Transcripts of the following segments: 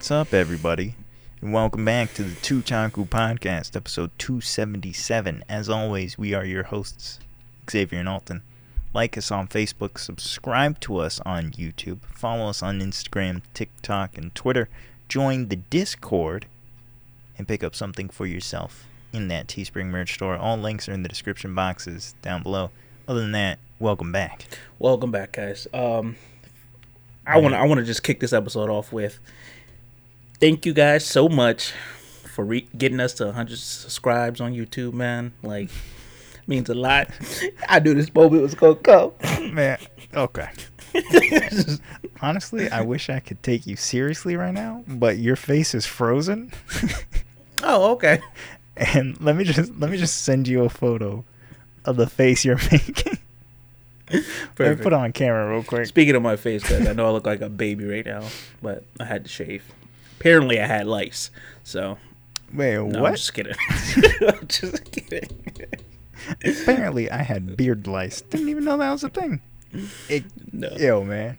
What's up, everybody? And welcome back to the Two Chaku Podcast, episode 277. As always, we are your hosts, Xavier and Alton. Like us on Facebook, subscribe to us on YouTube, follow us on Instagram, TikTok, and Twitter. Join the Discord and pick up something for yourself in that Teespring merch store. All links are in the description boxes down below. Other than that, welcome back. Welcome back, guys. Um, I want I want to just kick this episode off with thank you guys so much for re- getting us to 100 subscribes on YouTube, man. Like means a lot. I knew this moment was gonna come. Man, okay. Honestly, I wish I could take you seriously right now, but your face is frozen. Oh, okay. and let me just let me just send you a photo of the face you're making. Let me put it on camera real quick. Speaking of my face, guys, I know I look like a baby right now, but I had to shave. Apparently, I had lice. So Wait, no, I'm just kidding. I'm just kidding. Apparently, I had beard lice. Didn't even know that was a thing. It, No. Yo, man.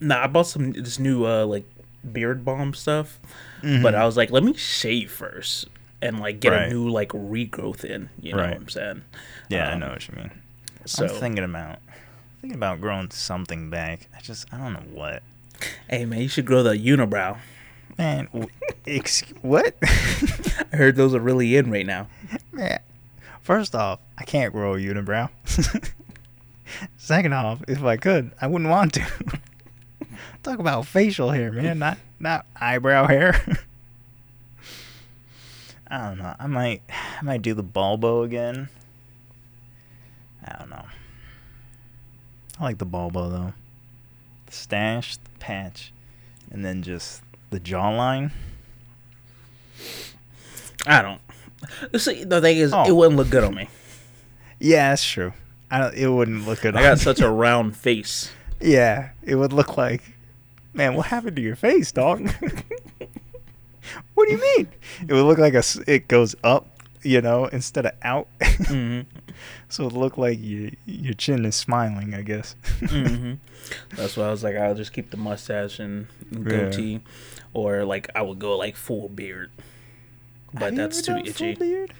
Nah, I bought some this new uh like beard balm stuff, Mm-hmm. but I was like, let me shave first and like get Right. a new like regrowth in. You know Right. what I'm saying? Yeah, I Um, know what you mean. So I'm thinking about thinking about growing something back. I just I don't know what. hey man, you should grow the unibrow. Man, w- what? I heard those are really in right now. Man, first off, I can't grow a unibrow. Second off, if I could, I wouldn't want to. Talk about facial hair, man, not not eyebrow hair. I don't know. I might I might do the Balbo again. I don't know. I like the Balbo though. The stash, the patch, and then just the jawline. I don't. See, the thing is, Oh. it wouldn't look good on me. Yeah, that's true. I don't, it wouldn't look good. I on got me. such a round face. Yeah, it would look like, man, what happened to your face, dog? what do you mean? It would look like a it goes up, you know, instead of out. hmm so it looked like you, your chin is smiling, I guess. hmm That's why I was like, I'll just keep the mustache and and Yeah. goatee, or like I would go like full beard. Have But you that's too done full itchy. beard?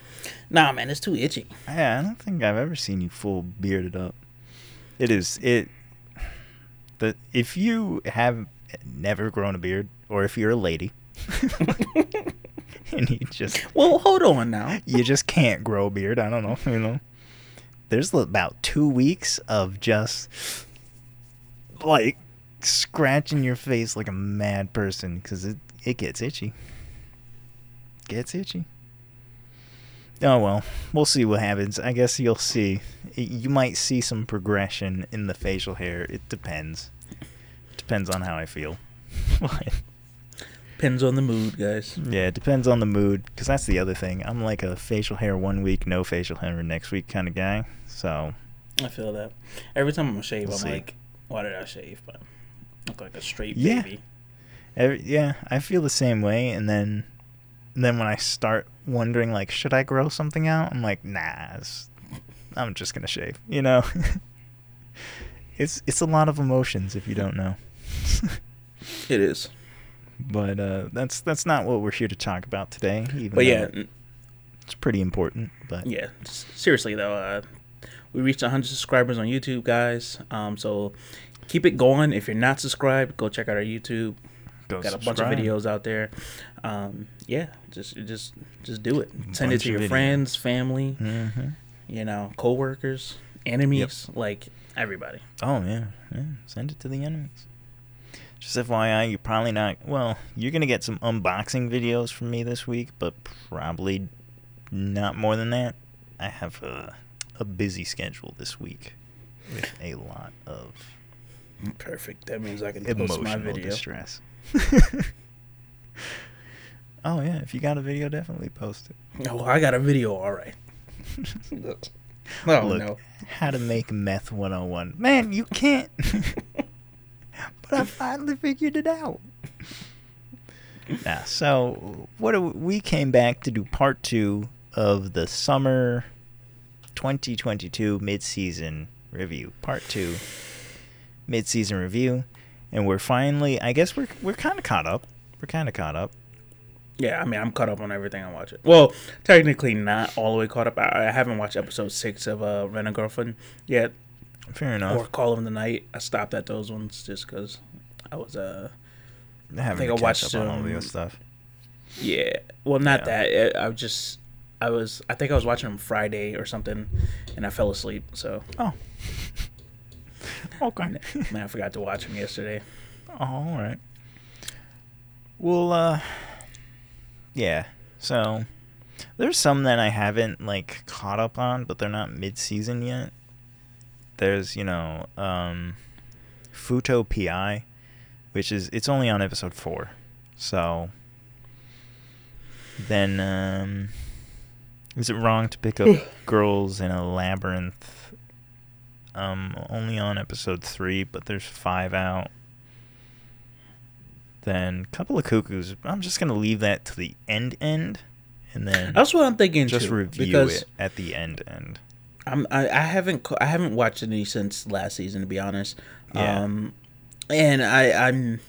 Nah, man, it's too itchy. Yeah, I don't think I've ever seen you full bearded up. It is it. The if you have never grown a beard, or if you're a lady, and you just Well, hold on now. you just can't grow a beard. I don't know, you know. There's about two weeks of just like scratching your face like a mad person because it it gets itchy. Gets itchy. Oh well, we'll see what happens. I guess you'll see. You might see some progression in the facial hair. It depends. Depends on how I feel. Depends on the mood, guys. yeah, it depends on the mood. Because that's the other thing. I'm like a facial hair one week, no facial hair next week kind of guy. So I feel that. Every time I'm shave, We'll I'm see. like, why did I shave? But look like a straight Yeah. baby. every, yeah, I feel the same way. And then, and then when I start wondering like, should I grow something out? I'm like, nah, it's, I'm just gonna shave. You know. it's it's a lot of emotions if you don't know. It is. But uh, that's that's not what we're here to talk about today. Even But yeah, it's pretty important. But yeah. Seriously though, uh, we reached 100 subscribers on YouTube, guys. Um, so keep it going. If you're not subscribed, go check out our YouTube. go Got a bunch of videos out there. Um, yeah, just just just do it. Send it to your videos. friends, family, Mhm. you know, coworkers, enemies, like everybody. Oh yeah, yeah. Send it to the enemies. Just FYI, you're probably not. Well, you're gonna get some unboxing videos from me this week, but probably not more than that. I have a, a busy schedule this week with a lot of Perfect. That means I can post my video. distress. oh yeah, if you got a video, definitely post it. Oh, I got a video. All right. Oh Look, no. how to make meth 101. Man, you can't. but I finally figured it out. Yeah, so what do we, we came back to do part 2 of the summer 2022 mid-season review. Part 2 mid-season review and we're finally I guess we're we're kind of caught up. we're kind of caught up. Yeah, I mean, I'm caught up on everything I watch. It. Well, technically not all the way caught up. I, I haven't watched episode six of uh, Rent a Girlfriend yet, Fair enough. or Call of the Night. I stopped at those ones just because I was uh Having think to I watched, up on all the stuff. yeah. Well, not Yeah. that. I was just I was I think I was watching them Friday or something, and I fell asleep. So Oh. okay. man, I forgot to watch them yesterday. Oh, all right. Well, uh, yeah. So there's some that I haven't like caught up on, but they're not mid-season yet. There's, you know, um, Futo Pi, which is it's only on episode four, so then um, is it wrong to pick up girls in a labyrinth? Um, only on episode three, but there's five out. Then couple of cuckoos. I'm just gonna leave that to the end end, and then That's what I'm thinking. just too, review because it at the end end. I'm I, I haven't I haven't watched any since last season to be honest. Yeah. Um, and I I'm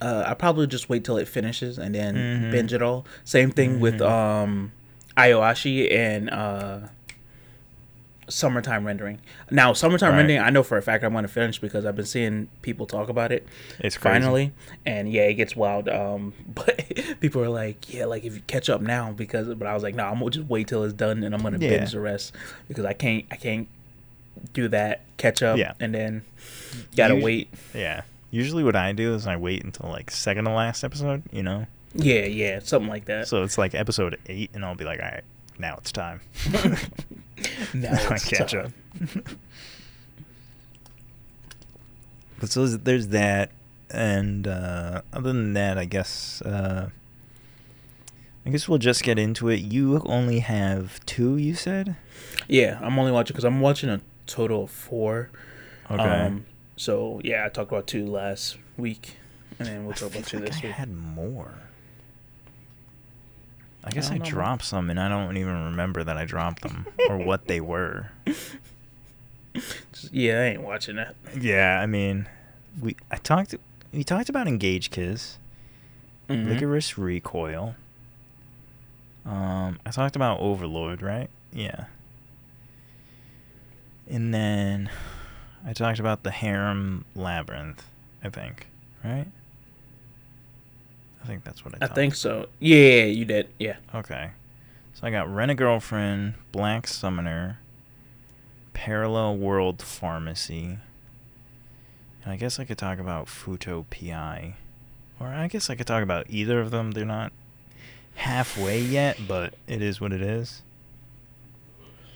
uh, I probably just wait till it finishes and then Mhm. binge it all. Same thing with Mhm. um, Aoashi and uh, summertime rendering. Now summertime Right. rendering I know for a fact I'm going to finish because I've been seeing people talk about it It's crazy. finally and yeah it gets wild um but people are like yeah like if you catch up now because but i was like no i'm gonna just wait till it's done and i'm gonna Yeah. binge the rest because i can't i can't do that catch up Yeah. and then gotta wait Yeah. Usually, what I do is I wait until like second to last episode. You know, yeah yeah something like that so it's like episode eight, and I'll be like, all right, now it's time. now I it's catch up. But so there's- there's that, and uh, other than that, I guess uh, I guess we'll just get into it. You only have two, you said. yeah i'm only watching because i'm watching a total of four Okay. um so yeah i talked about two last week and then we'll I talk about two feel like this I week had more. I guess I, man. dropped some, and I don't even remember that I dropped them or what they were. yeah i ain't watching that Yeah, I mean, we I talked we talked about Engage Kiss, Mhm. Lycoris Recoil. Um, I talked about Overlord, right? Yeah. And then I talked about the Harem Labyrinth, I think, right? I think that's what I. i think so yeah you did yeah Okay. So I got Rent a Girlfriend, Black Summoner, Parallel World Pharmacy. And I guess I could talk about Futo PI. Or I guess I could talk about either of them. They're not halfway yet, but it is what it is.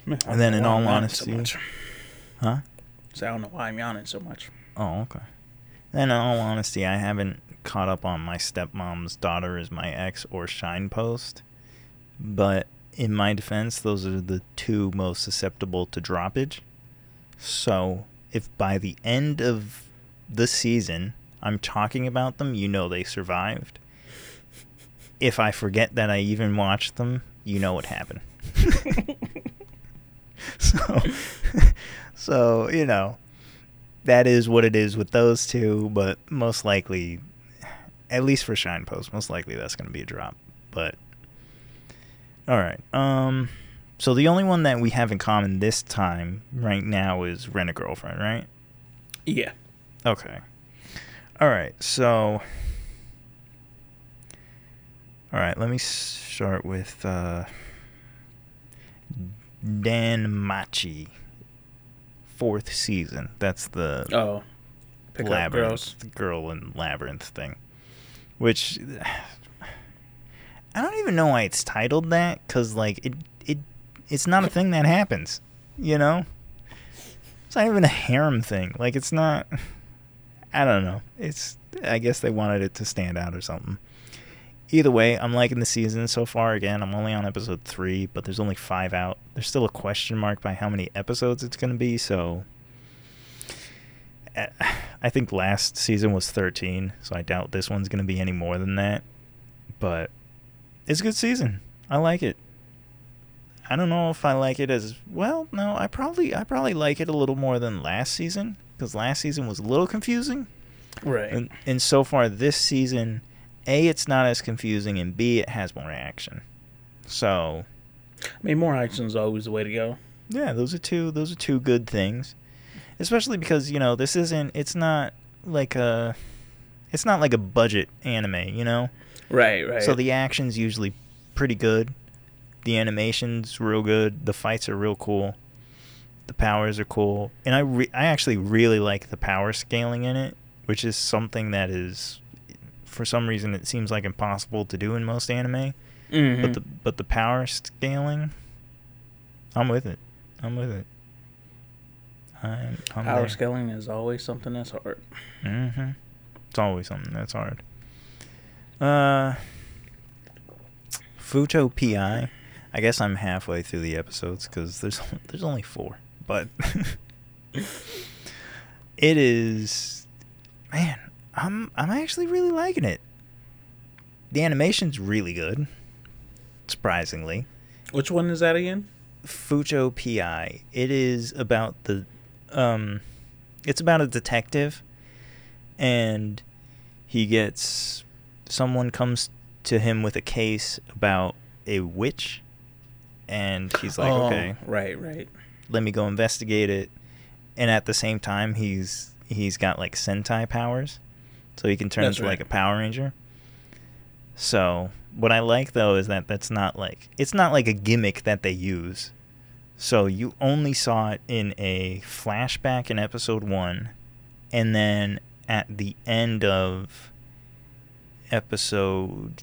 Man, And then in all honesty- so. Huh? So I don't know why I'm yawning so much. Oh, okay. Then in all honesty, I haven't caught up on my stepmom's daughter is my ex or Shine Post. But in my defense, those are the two most susceptible to droppage. So if by the end of the season I'm talking about them, you know they survived. If I forget that I even watched them, you know what happened. so, so you know, that is what it is with those two. But most likely, at least for Shine Post, most likely that's going to be a drop. But all right. Um. So the only one that we have in common this time, right now, is Rent a Girlfriend, right? Yeah. Okay. All right. So. All right. Let me start with uh, Dan Machi. Fourth season. That's the Oh. Pick up labyrinth girls. girl and labyrinth thing, which I don't even know why it's titled that because like it it it's not a thing that happens, you know. It's not even a harem thing. Like it's not. I don't know. It's I guess they wanted it to stand out or something. Either way, I'm liking the season so far. Again, I'm only on episode three, but there's only five out. There's still a question mark by how many episodes it's going to be, so I think last season was 13, so I doubt this one's going to be any more than that. But it's a good season. I like it. I don't know if I like it as well. No, I probably I probably like it a little more than last season because last season was a little confusing. Right. And, and so far this season, A, it's not as confusing, and B, it has more action. So, I mean, more action is always the way to go. yeah, those are two. Those are two good things. Especially because you know this isn't. It's not like a. It's not like a budget anime, you know. Right, right. So the action's usually pretty good. The animation's real good. The fights are real cool. The powers are cool, and I re- I actually really like the power scaling in it, which is something that is, for some reason, it seems like impossible to do in most anime. Mhm. But the but the power scaling, I'm with it. I'm with it. I'm, I'm power there. scaling is always something that's hard. Mm-hmm. It's always something that's hard. Uh, Futo Pi. I guess I'm halfway through the episodes because there's there's only four, but it is. Man, I'm I'm actually really liking it. The animation's really good. Surprisingly, Which one is that again? Futo PI. It is about the um it's about a detective and he gets someone comes to him with a case about a witch and he's like, Oh, "Okay, Right, right. let me go investigate it." And at the same time, he's he's got like Sentai powers. So he can turn That's into like a Power Ranger. So, what I like though is that that's not like it's not like a gimmick that they use. So, you only saw it in a flashback in episode 1 and then at the end of episode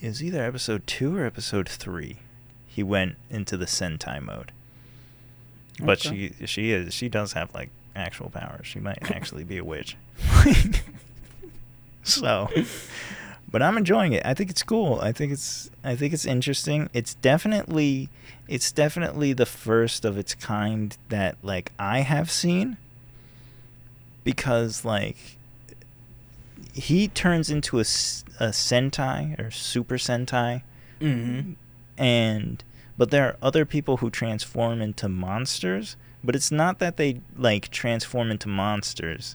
is either episode 2 or episode 3 he went into the Sentai mode. But she she is she does have like actual powers. She might actually be a witch. so, but I'm enjoying it. I think it's cool. I think it's I think it's interesting. It's definitely it's definitely the first of its kind that like I have seen because like he turns into a, a sentai or super sentai Mm-hmm. and but there are other people who transform into monsters but it's not that they like transform into monsters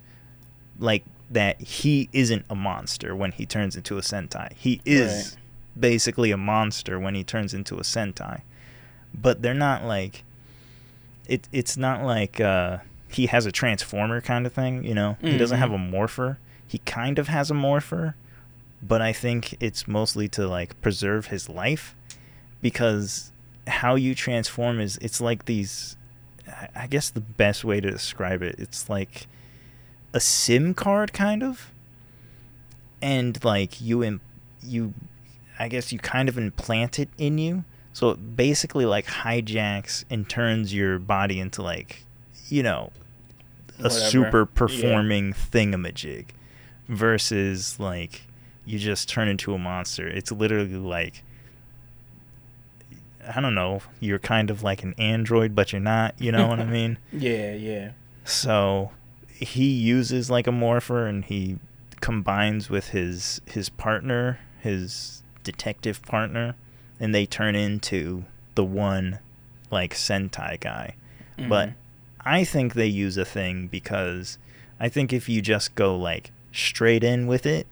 like that he isn't a monster when he turns into a sentai. He is basically a monster when he turns into a sentai. But they're not like it it's not like uh he has a transformer kind of thing you know? He doesn't Mhm. have a morpher. He kind of has a morpher but I think it's mostly to like preserve his life because how you transform is it's like these I- I guess the best way to describe it it's like a sim card kind of and like you im- you I guess you kind of implant it in you so it basically like hijacks and turns your body into like you know a Whatever. super Yeah. performing thingamajig versus like you just turn into a monster. It's literally like I don't know, you're kind of like an android but you're not, you know what I mean? Yeah, yeah. So he uses like a morpher and he combines with his his partner, his detective partner, and they turn into the one like Sentai guy. But Mhm. I think they use a thing because I think if you just go like straight in with it,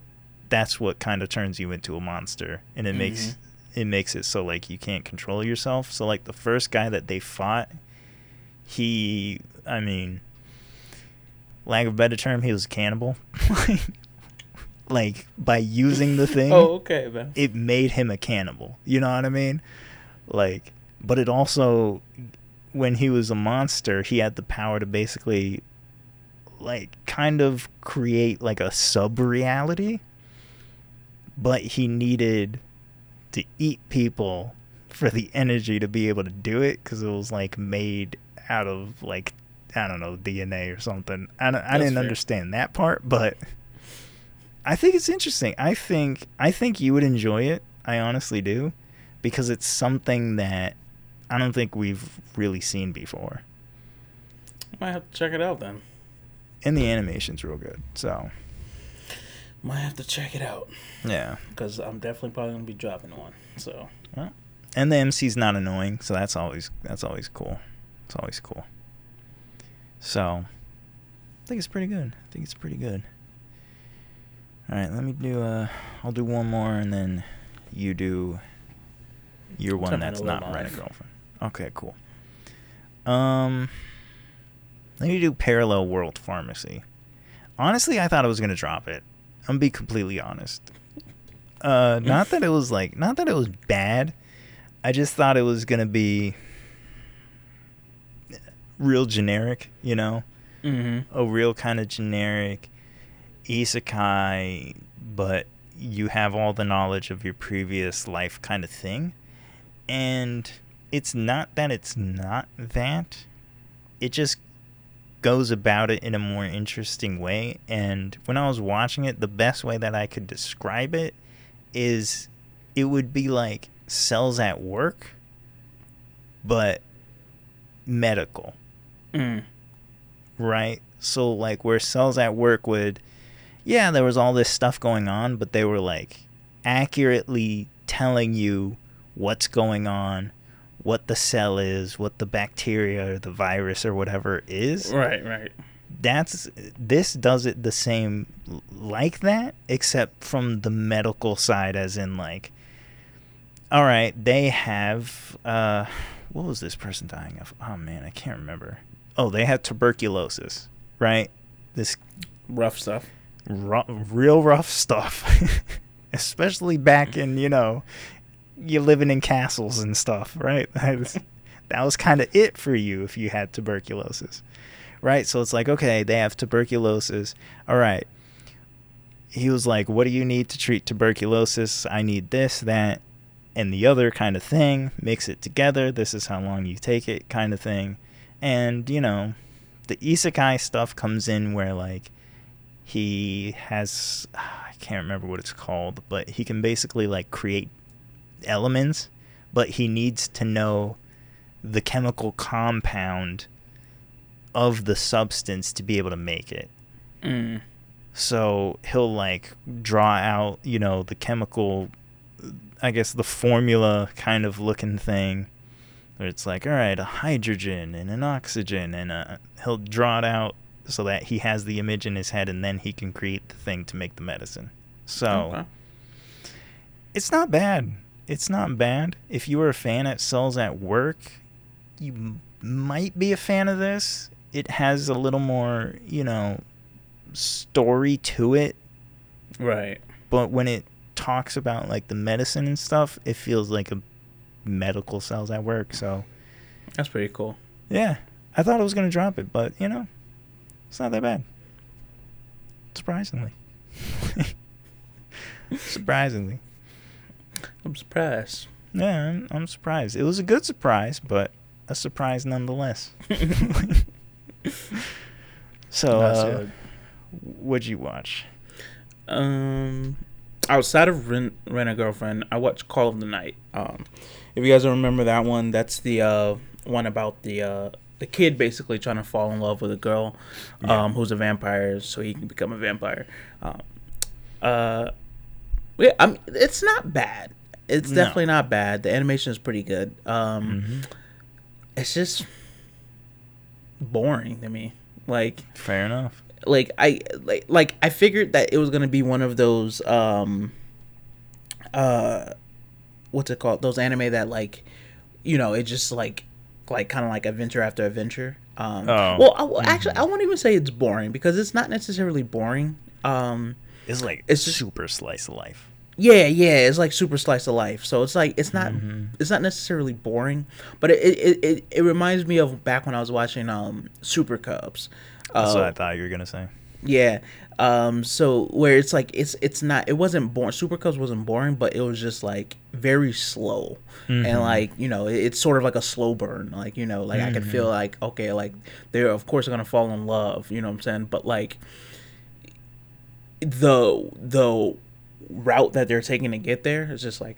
that's what kind of turns you into a monster and it makes Mhm. it makes it so like you can't control yourself. So like the first guy that they fought, he I mean lack of a better term, he was a cannibal. like by using the thing Oh, okay, man. it made him a cannibal. You know what I mean? Like, but it also, when he was a monster, he had the power to basically, like, kind of create like a sub reality. But he needed to eat people for the energy to be able to do it because it was like made out of like I don't know DNA or something. I, I didn't fair. understand that part, but I think it's interesting. I think I think you would enjoy it. I honestly do, because it's something that I don't think we've really seen before, Might have to check it out then. and the animation's real good. So Might have to check it out yeah, because I'm definitely probably gonna be dropping one. So well, and the MC's not annoying, so that's always that's always cool. It's always cool. So I think it's pretty good. I think it's pretty good. All right, let me do. Uh, I'll do one more, and then you do your one Something that's not rent a girlfriend. Okay, cool. Um, let me do parallel world pharmacy. Honestly, I thought I was gonna drop it. I'm gonna be completely honest. Uh, not that it was like, not that it was bad. I just thought it was gonna be real generic, you know Mm-hmm. a real kind of generic isekai, but you have all the knowledge of your previous life kind of thing. And it's not that it's not that, it just goes about it in a more interesting way. And when I was watching it, the best way that I could describe it is it would be like cells at work, but medical Mm. right? So like where cells at work would yeah, there was all this stuff going on, but they were like accurately telling you what's going on, what the cell is, what the bacteria or the virus or whatever is. Right, right. That's this does it the same like that except from the medical side as in like all right, they have uh what was this person dying of? Oh man, I can't remember. Oh, they have tuberculosis, right? This Rough stuff. ru- real rough stuff, especially back in you know, you're living in castles and stuff, right? That was kind of it for you if you had tuberculosis, right? So it's like, okay, they have tuberculosis. All right. He was like, "What do you need to treat tuberculosis? I need this, that, and the other kind of thing. Mix it together. This is how long you take it, kind of thing." And you know, the isekai stuff comes in where like he has I can't remember what it's called, but he can basically like create elements, but he needs to know the chemical compound of the substance to be able to make it. Mm. So he'll like draw out, you know, the chemical, I guess the formula kind of looking thing. It's like, all right, a hydrogen and an oxygen, and a, he'll draw it out so that he has the image in his head, and then he can create the thing to make the medicine. So Okay. it's not bad. It's not bad. If you were a fan at Cells at Work, you m- might be a fan of this. It has a little more, you know, story to it, Right. but when it talks about like the medicine and stuff, it feels like a medical Cells at Work. So, That's pretty cool. yeah, I thought I was to drop it, but, you know, it's not that bad. Surprisingly. Surprisingly. I'm surprised. Yeah, I'm, I'm surprised. It was a good surprise, but a surprise nonetheless. so, uh, what'd you watch? Um, outside of Rent, Rent a Girlfriend, I watched Call of the Night. Um, if you guys don't remember that one, that's the uh one about the uh the kid basically trying to fall in love with a girl, Yeah. um, who's a vampire, so he can become a vampire. Um, uh, yeah, I mean, it's not bad. It's No. definitely not bad. The animation is pretty good. Um, Mhm. it's just boring to me. Like Fair enough. Like I like like I figured that it was gonna be one of those um uh what's it called those anime that like you know it just like like kind of like adventure after adventure um Oh. well I, well, actually I won't even say it's boring because it's not necessarily boring um It's like It's just- super slice of life. yeah yeah it's like super slice of life so it's like it's not Mhm. it's not necessarily boring but it it, it it reminds me of back when I was watching um Super Cubs That's what I thought you were gonna say. Yeah. Um so where it's like it's it's not it wasn't boring Super Cubs wasn't boring, but it was just like very slow. Mhm. And like, you know, it, it's sort of like a slow burn. Like, you know, like I could feel like, okay, like they're of course gonna fall in love, you know what I'm saying? But like the the route that they're taking to get there is just like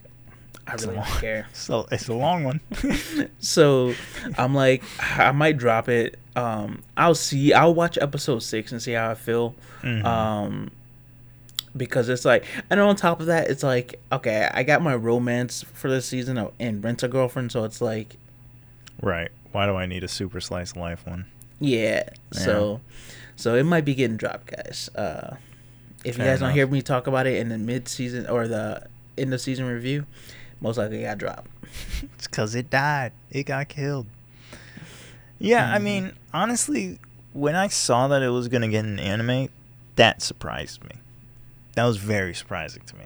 I really don't care. So it's a long one. So I'm like, I might drop it. Um, I'll see. I'll watch episode six and see how I feel. Mhm. Um, because it's like, and on top of that, it's like, okay, I got my romance for this season and Rent a Girlfriend, so it's like, right. Why do I need a super slice of life one? yeah. So, so it might be getting dropped, guys. Uh, if Fair you guys don't hear me talk about it in the mid season or the end of season review, most likely got dropped. It's because it died. It got killed. Yeah, I Mhm. mean, honestly, when I saw that it was gonna get an anime, that surprised me. That was very surprising to me.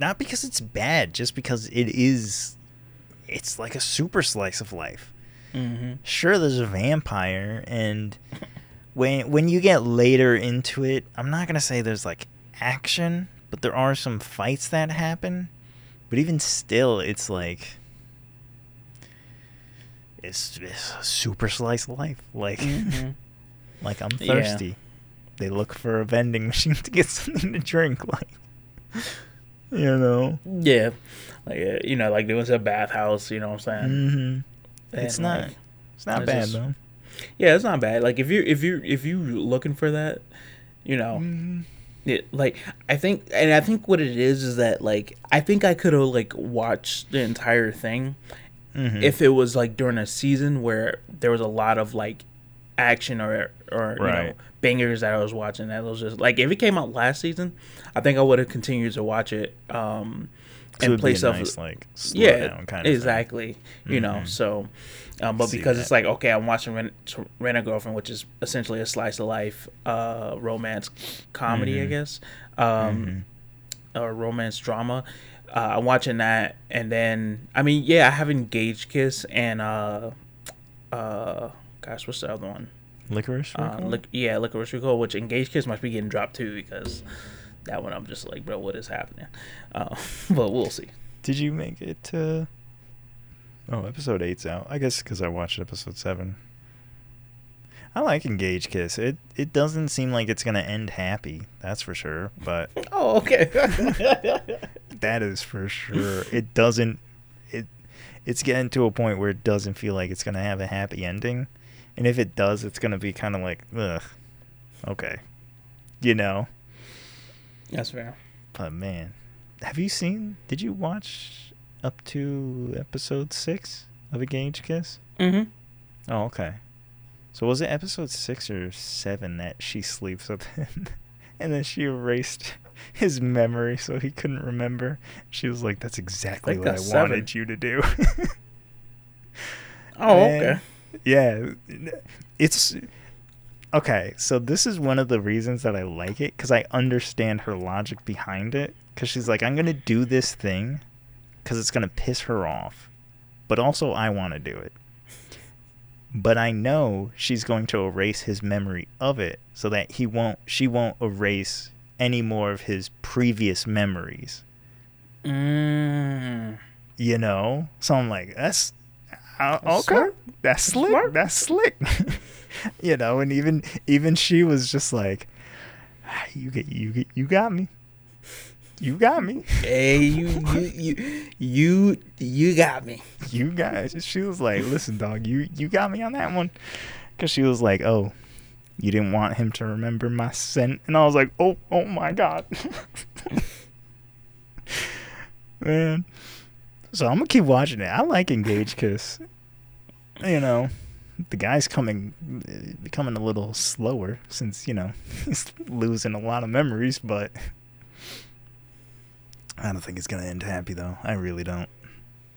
Not because it's bad, just because it is. It's like a super slice of life. Mm-hmm. Sure, there's a vampire, and when when you get later into it, I'm not gonna say there's like action, but there are some fights that happen. But even still, it's like it's, it's a super slice of life. Like Mhm. like I'm Yeah. thirsty. They look for a vending machine to get something to drink. Like you know. Yeah, like uh, you know, like there was a bathhouse. You know what I'm saying? hmm It's not. like, It's not it's bad just- though. yeah, it's not bad. Like if you if you if you looking for that, you know, Mhm. It, like I think, and I think what it is is that like I think I could have like watched the entire thing Mhm. if it was like during a season where there was a lot of like action or or you know Right. bangers that I was watching that was just like if it came out last season, I think I would have continued to watch it. Um, and play stuff. nice, like yeah, down kind of exactly. You know, Mhm. so, um, but See because that. it's like okay, I'm watching Rent, Rent a Girlfriend, which is essentially a slice of life uh, romance comedy, I Mhm. guess, um, or romance drama. Uh, I'm watching that, and then I mean, yeah, I have Engaged Kiss and uh, uh, gosh, what's the other one? Lycoris. Uh, lic- yeah, Lycoris Recoil, which Engaged Kiss must be getting dropped too because that one I'm just like, bro, what is happening? Uh, but we'll see. Did you make it to? Oh, episode eight's out. I guess because I watched episode seven. I like Engage Kiss. It it doesn't seem like it's gonna end happy. That's for sure. But Oh, okay. that is for sure. It doesn't. It it's getting to a point where it doesn't feel like it's gonna have a happy ending, and if it does, it's gonna be kind of like ugh. Okay, you know. That's fair. But man, have you seen? Did you watch up to episode six of Engage Kiss? Mm-hmm. Oh, okay. So was it episode six or seven that she sleeps with him, and then she erased his memory so he couldn't remember? She was like, "That's exactly think what I that's wanted seven. you to do." Oh, Man, okay. Yeah, it's okay. So this is one of the reasons that I like it because I understand her logic behind it. Because she's like, I'm gonna do this thing because it's gonna piss her off, but also I want to do it. But I know she's going to erase his memory of it so that he won't. She won't erase any more of his previous memories. Mm. You know. So I'm like, that's uh, That's okay. smart. That's slick. That's slick. you know, and even even she was just like, "Ah, you get you get you got me. You got me. Hey, you, you, you, you, you got me. You guys. She was like, listen, dog, you you got me on that one, because she was like, oh, you didn't want him to remember my scent, and I was like, oh, oh my god, man. So I'm gonna keep watching it. I like Engage Kiss. You know, the guy's coming, becoming a little slower since you know he's losing a lot of memories, but I don't think it's gonna end happy though. I really don't.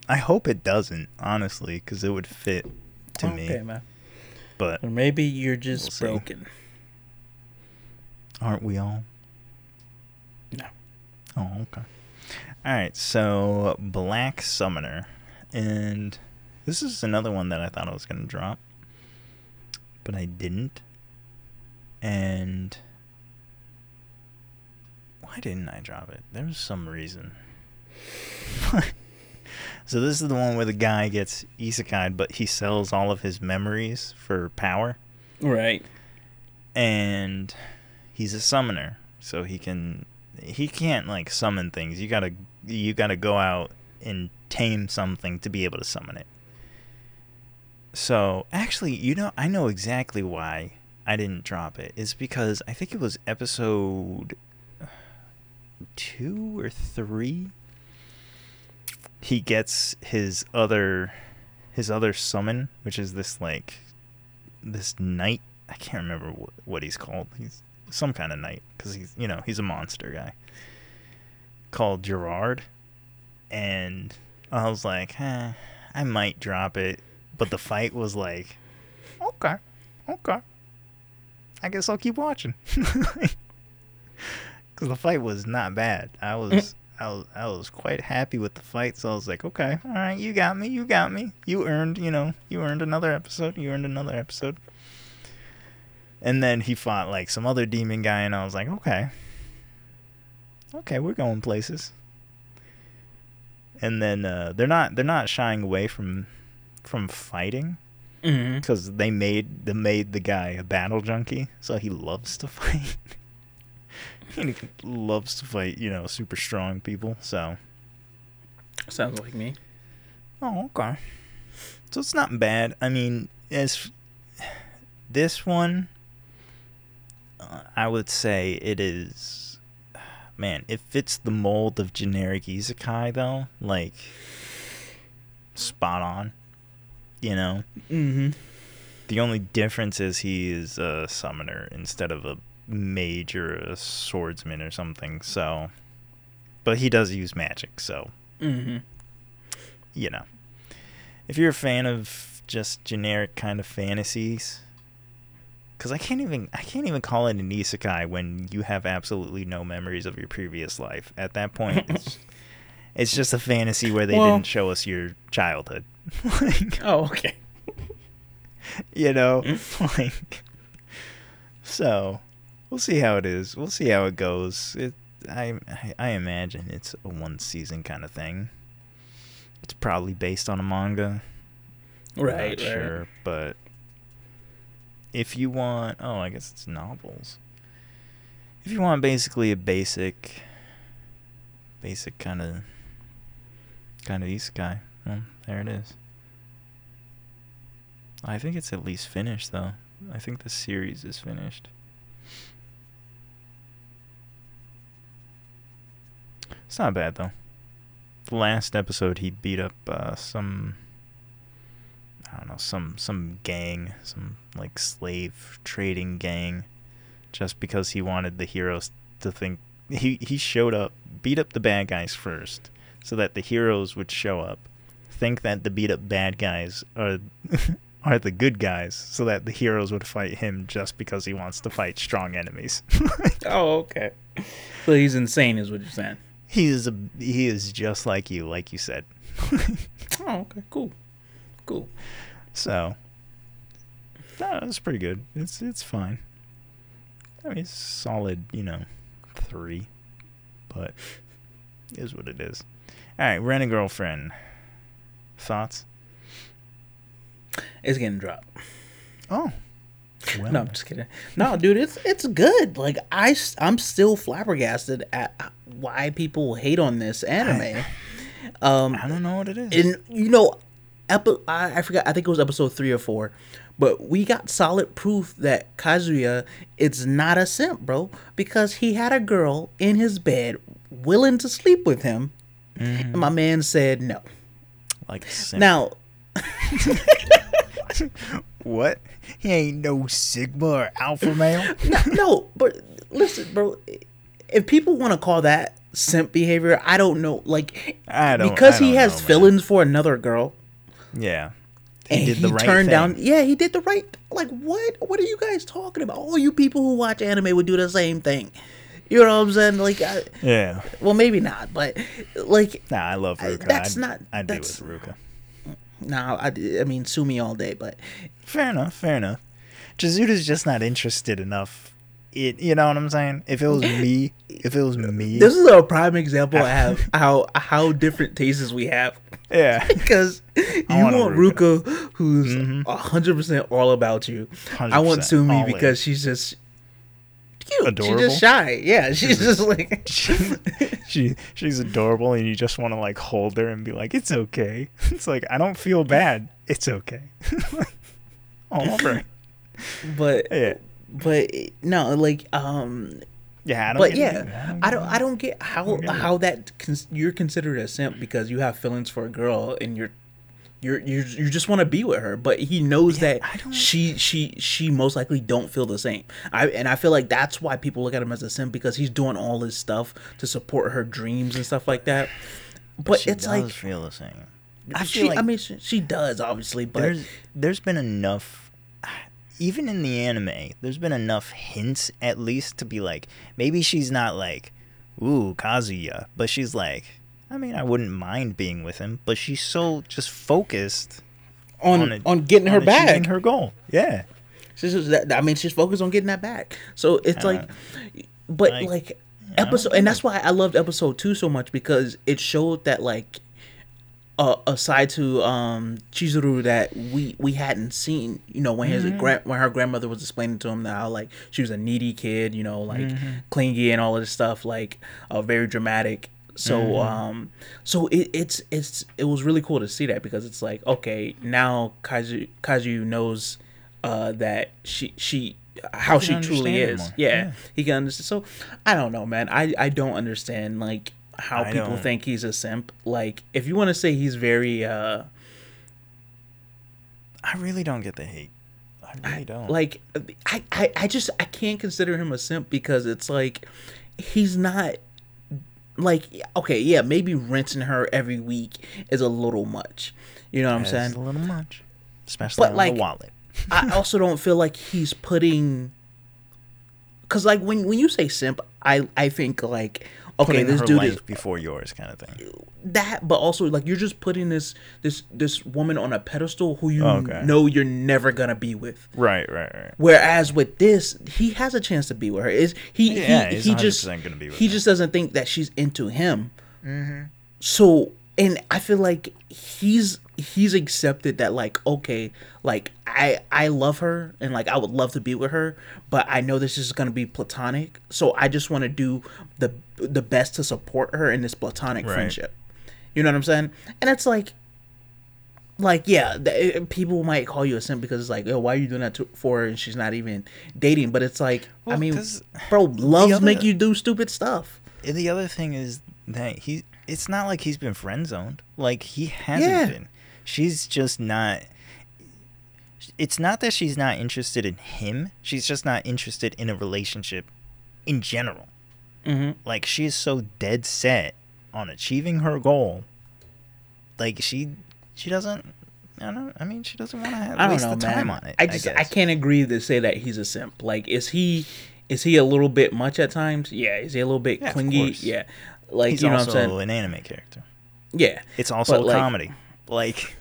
I hope it doesn't, honestly, because it would fit to okay, me. man. But Or maybe you're just We'll see. broken. aren't we all? No. Oh, okay. All right, so Black Summoner, and this is another one that I thought I was gonna drop, but I didn't. And why didn't I drop it? There was some reason. so this is the one where the guy gets isekai'd, but he sells all of his memories for power Right. and he's a summoner so he can he can't like summon things you gotta you gotta go out and tame something to be able to summon it so actually you know i know exactly why i didn't drop it. It's because i think it was episode two or three. He gets his other his other summon which is this like this knight. I can't remember what, what he's called. He's some kind of knight because he's you know he's a monster guy called Gerard, and I was like, eh, I might drop it, but the fight was like, okay, okay, I guess I'll keep watching because the fight was not bad. I was. I was I was quite happy with the fight, so I was like, okay, all right, you got me, you got me, you earned, you know, you earned another episode, you earned another episode. And then he fought like some other demon guy, and I was like, okay, okay, we're going places. And then uh, they're not they're not shying away from from fighting Mm-hmm. because they made they made the guy a battle junkie, so he loves to fight. he loves to fight, you know, super strong people. So, Sounds like me. oh, okay. So it's not bad. I mean, as this one, uh, I would say it is. Man, it fits the mold of generic isekai though, like spot on. You know, Mm-hmm. The only difference is he is a summoner instead of a mage or a swordsman or something. So, but he does use magic. So, Mm-hmm. you know, if you're a fan of just generic kind of fantasies, because I can't even I can't even call it an isekai when you have absolutely no memories of your previous life. At that point, it's, it's just a fantasy where they Well- didn't show us your childhood. like, Oh, okay. you know like so we'll see how it is we'll see how it goes it i i, imagine it's a one season kind of thing it's probably based on a manga Right. not right. sure but if you want oh i guess it's novels if you want basically a basic basic kind of kind of isekai well there it is I think it's at least finished though. I think the series is finished. It's not bad though. The last episode he beat up uh, some I don't know, some some gang, some like slave trading gang just because he wanted the heroes to think he he showed up, beat up the bad guys first so that the heroes would show up, think that the beat up bad guys are are the good guys so that the heroes would fight him just because he wants to fight strong enemies. Oh, okay. So he's insane, is what you're saying. he is a he is just like you, like you said. Oh, okay. Cool. Cool. so no, it's pretty good. It's it's fine. I mean, it's solid, you know, three, but is what it is. All right, rent a girlfriend. Thoughts? It's getting dropped. Oh, well, No, I'm just kidding. No, dude, it's it's good. Like I I'm still flabbergasted at why people hate on this anime. Um, I don't know what it is. and you know, epi- I, I forgot. I think it was episode three or four, but we got solid proof that Kazuya it's not a simp, bro, because he had a girl in his bed willing to sleep with him, and my man said no. Like sim- Now, what? He ain't no sigma or alpha male. no, no, but listen, bro. If people want to call that simp behavior, I don't know. Like, I don't because I he don't has know, man. feelings for another girl, Yeah, He and he, turned down. Yeah, he did the right. Like, what? What are you guys talking about? All you people who watch anime would do the same thing. You know what I'm saying? Like, I, Yeah. well, maybe not, but like, Nah, I love I- that's I'd, not- I'd be with Ruka. nah, I, I mean, sue me all day, but Fair enough. Fair enough. Chizuru's just not interested enough. It, you know what I'm saying? If it was me, if it was me, this is a prime example I have how how different tastes we have. yeah, because you want a want Ruka, who's mm-hmm. a hundred percent all about you. I want 100% Sumi because she's just cute. Adorable? She's just shy. Yeah, she's just like she she's adorable, and you just want to like hold her and be like, "It's okay." It's like I don't feel bad. It's okay. All right. but Yeah. but no, like um Yeah. I don't but get it yeah. I don't I don't get how how that cons- you're considered a simp because you have feelings for a girl and you're you're you you just want to be with her, but he knows Yeah, that she she she most likely don't feel the same. I and I feel like that's why people look at him as a simp because he's doing all this stuff to support her dreams and stuff like that. But she it's does like feel the same. I she, feel like I mean, she, she does obviously, but there's there's been enough even in the anime there's been enough hints at least to be like maybe she's not like ooh kazuya but she's like i mean i wouldn't mind being with him but she's so just focused on on on, getting her on achieving back. her goal yeah She's just that, I mean, she's focused on getting that back. So it's Uh, like, but like, like, episode, and that's why I loved episode two so much because it showed that like, uh, aside to um Chizuru that we we hadn't seen, you know, when his Mm-hmm. grand when her grandmother was explaining to him that how like she was a needy kid, you know, like Mm-hmm. clingy and all of this stuff, like uh, very dramatic. So Mm-hmm. um so it, it's it's it was really cool to see that because it's like okay now Kaiju Kaiju knows uh that she she how she truly is. yeah, Yeah. he can understand. So I don't know man. I I don't understand like how I people don't- think he's a simp. Like if you want to say he's very uh i really don't get the hate. I really don't. like I, I I just I can't consider him a simp because it's like he's not like okay yeah maybe rinsing her every week is a little much. You know what I'm saying? a little much especially But, on like, the wallet. I also don't feel like he's putting because like when when you say simp I I think like okay this her dude life is before yours kind of thing that but also like you're just putting this this this woman on a pedestal who you Oh, Okay. know you're never gonna be with right right right Whereas with this, he has a chance to be with her. Is he? Yeah, he, he's he just 100% gonna be with he her. just doesn't think that she's into him. Mm-hmm. So, and I feel like he's he's accepted that like okay, like I I love her and like I would love to be with her, but I know this is gonna be platonic. So I just want to do the the best to support her in this platonic Right. friendship. You know what I'm saying? And it's like like yeah th- eh, people might call you a simp because it's like oh why are you doing that to, for her and she's not even dating but it's like i mean bro loves other- make you do stupid stuff And the other thing is that he it's not like he's been friend zoned. Like he hasn't Yeah. been. She's just not it's not that she's not interested in him. She's just not interested in a relationship in general. mm-hmm. Like she is so dead set on achieving her goal. Like she she doesn't I don't I mean she doesn't want to have i don't waste know the man time on it. i just I, guess. can't agree to say that he's a simp like is he is he a little bit much at times yeah is he a little bit Yeah, clingy yeah like He's you know what i'm saying an anime character. yeah It's also But, a like- comedy. Like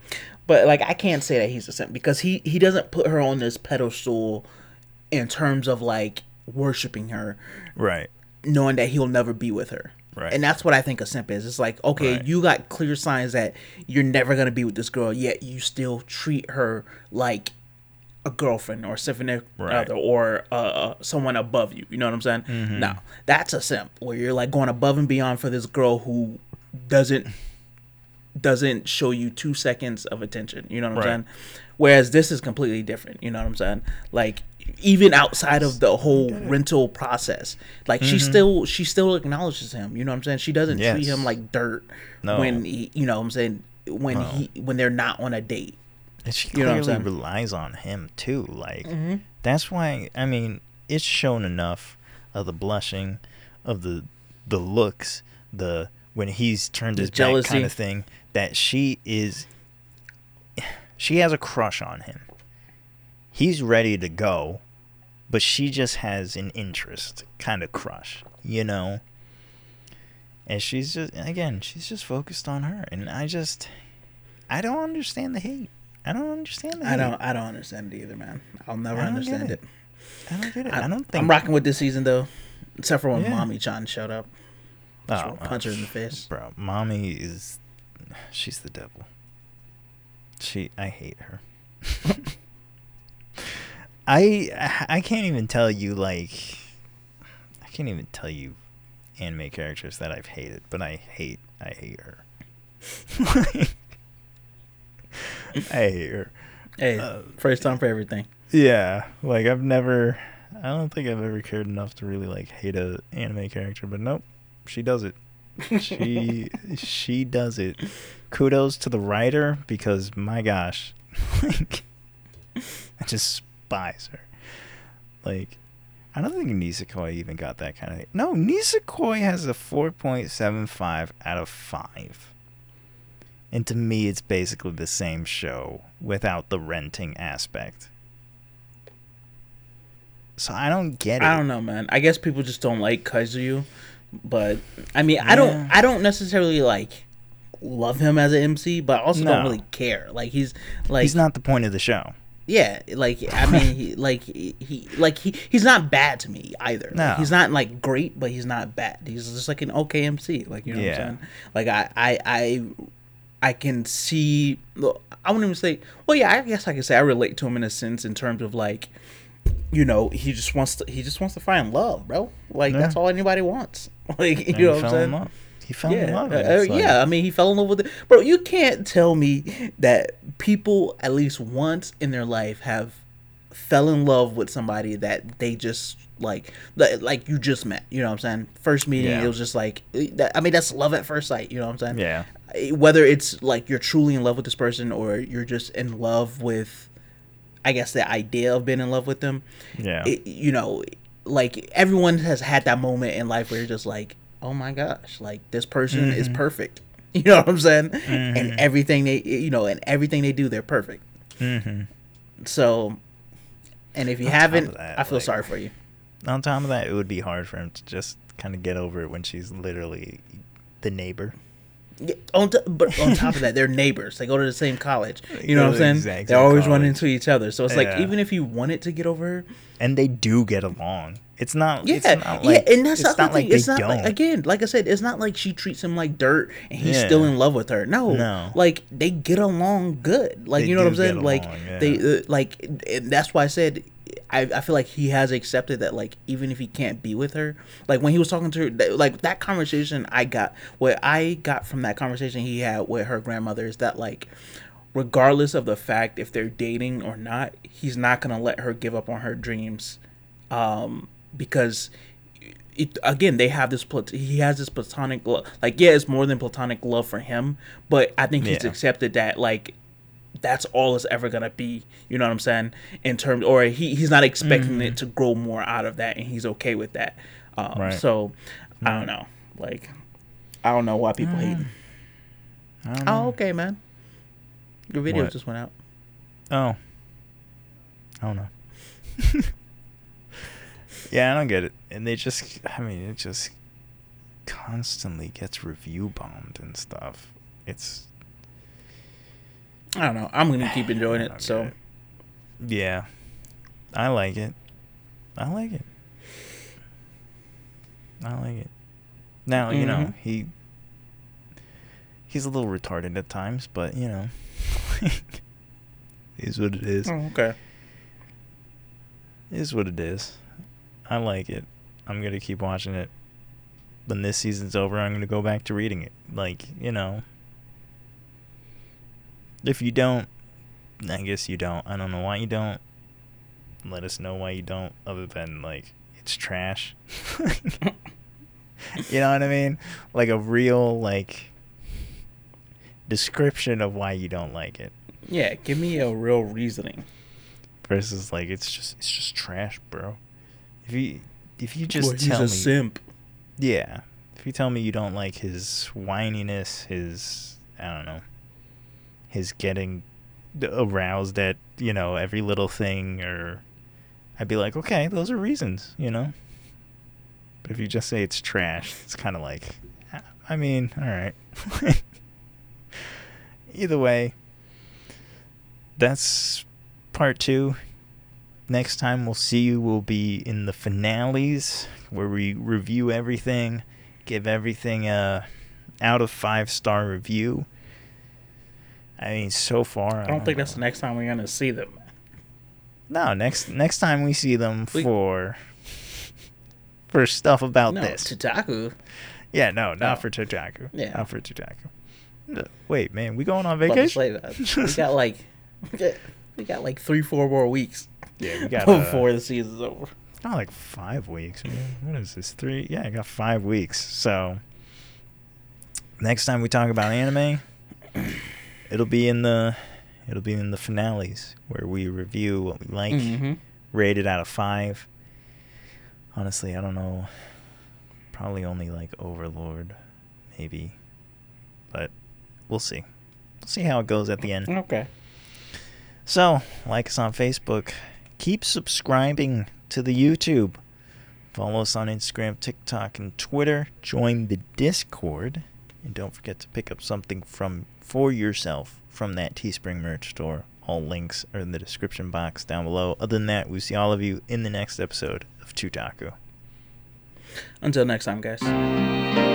but like I can't say that he's a simp because he he doesn't put her on this pedestal in terms of like worshiping her, right. knowing that he'll never be with her. Right. And that's what I think a simp is. It's like, okay, Right. you got clear signs that you're never gonna be with this girl, yet you still treat her like a girlfriend or significant Right. other or uh, uh, someone above you. You know what I'm saying? Mm-hmm. Now that's a simp where you're like going above and beyond for this girl who doesn't doesn't show you two seconds of attention. You know what I'm Right. saying? Whereas this is completely different. You know what I'm saying? Like even outside of the whole rental process, like she still she still acknowledges him. You know what I'm saying? She doesn't treat Mm-hmm. Him like dirt No. when he, you know what I'm saying when No. he when they're not on a date. And she You know what I'm clearly saying? relies on him too. Like that's why I mean it's shown enough of the blushing, of the the looks, the when he's turned The his back kind of thing that she is. She has a crush on him. He's ready to go, but she just has an interest kind of crush, you know. And she's just again, she's just focused on her, and I just, I don't understand the hate. I don't understand the hate. I don't I don't understand it either, man. I'll never understand get it. I don't get it. I, I, don't think. I'm rocking with this season though, except for when Yeah. Mami Chan showed up. Oh, punch her in the face. bro. Mommy is, she's the devil. She, I hate her. I, I can't even tell you like, I can't even tell you, anime characters that I've hated, but I hate, I hate her. I hate her. Hey, Uh, first time for everything. Yeah, like I've never, I don't think I've ever cared enough to really like hate a anime character, but nope, she does it. She she does it. Kudos to the writer because my gosh, like I just despise her. Like I don't think Nisekoi even got that kind of. No, Nisekoi has a 4.75 out of 5. And to me, it's basically the same show without the renting aspect. So I don't get it. I don't know, man. I guess people just don't like Kazuya, but I mean, I don't. I don't necessarily like love him as an MC, but I also No. don't really care. Like he's like He's not the point of the show. Yeah, like I mean, he, like he, like he he's not bad to me either. Like, No. he's not like great, but he's not bad. He's just like an okay MC. Like you know Yeah. what I'm saying? Like I I I I can see. I wouldn't even say. Well, yeah, I guess I can say I relate to him in a sense in terms of like, you know, he just wants to he just wants to find love, bro. Like that's all anybody wants. Like you And know he what I'm fell saying? in love. He fell in Yeah, love. uh, uh, like- yeah. I mean, he fell in love with it, bro. You can't tell me that people at least once in their life have fell in love with somebody that they just like, like, like you just met. You know what I'm saying? First meeting, Yeah. it was just like, eh, I mean, that's love at first sight. You know what I'm saying? Yeah. Eh, Whether it's like you're truly in love with this person or you're just in love with, I guess the idea of being in love with them Yeah. it, you know, like everyone has had that moment in life where you're just like, oh my gosh, like this person is Mm-hmm. perfect. You know what I'm saying? And everything they, you know, and everything they do, they're perfect. mm-hmm. So, and if you On haven't, that, I feel like- sorry for you. On top of that, it would be hard for him to just kind of get over it when she's literally the neighbor. Yeah, on t- but on top of that, they're neighbors. They go to the same college. You know what I'm saying? the They always run into each other. So it's like even if you wanted to get over her, And they do get along. It's not. Yeah, it's not like, yeah, and that's not like. It's not like, again, like I said, it's not like she treats him like dirt and he's Yeah. still in love with her. No, No. like they get along good. Like They you know what I'm saying? get Like yeah. they uh, like, and that's why I said. I, I feel like he has accepted that like even if he can't be with her like when he was talking to her that, like that conversation I got what I got from that conversation he had with her grandmother is that like regardless of the fact if they're dating or not he's not gonna let her give up on her dreams um because it, again they have this plat- he has this platonic love like yeah it's more than platonic love for him but i think he's Yeah. accepted that like that's all it's ever gonna be you know what i'm saying in terms or he, he's not expecting it to grow more out of that and he's okay with that um, Right. so i don't know like i don't know why people hate him I don't know. oh okay man your video What? just went out Oh. I don't know. yeah, I don't get it. And they just, I mean, it just constantly gets review bombed and stuff. It's, i don't know i'm gonna keep enjoying it so it. yeah. I like it. I like it. I like it. Now, you know, Mhm. he, he's a little retarded at times, but, you know, is what it is. oh, okay is what it is. I like it. I'm gonna keep watching it. When this season's over, I'm gonna go back to reading it. Like you know, if you don't, I guess you don't. I don't know why you don't. Let us know why you don't. Other than like it's trash. you know what I mean? Like a real like description of why you don't like it yeah give me a real reasoning versus like it's just it's just trash, bro. If you if you just he's tell a me, simp yeah, if you tell me you don't like his whininess, his I don't know, his getting aroused at you know every little thing, or I'd be like, okay, those are reasons, you know. But if you just say it's trash, it's kind of like, I mean, all right. Either way, that's part two. Next time we'll see you We'll be in the finales where we review everything, give everything a out of five star review. I mean, so far, I don't think that's the next time we're gonna see them. no. Next next time we see them We- for for stuff about no, this. Tutaku. yeah, no, not Oh. for Totaku. Yeah. not for Totaku. Wait, man, we going on vacation? we got like we got, like three, four more weeks Yeah, we got uh, before the season's over. Not like five weeks. Man. What is this? Three? Yeah, I got five weeks. So next time we talk about anime, it'll be in the it'll be in the finales where we review what we like, Mhm. rate it out of five. Honestly, I don't know. Probably only like Overlord, maybe, but we'll see. We'll see how it goes at the end. Okay. So, like us on Facebook. Keep subscribing to the YouTube. Follow us on Instagram, TikTok, and Twitter. Join the Discord. And don't forget to pick up something from for yourself from that Teespring merch store. All links are in the description box down below. Other than that, we see all of you in the next episode of Tutaku. Until next time, guys.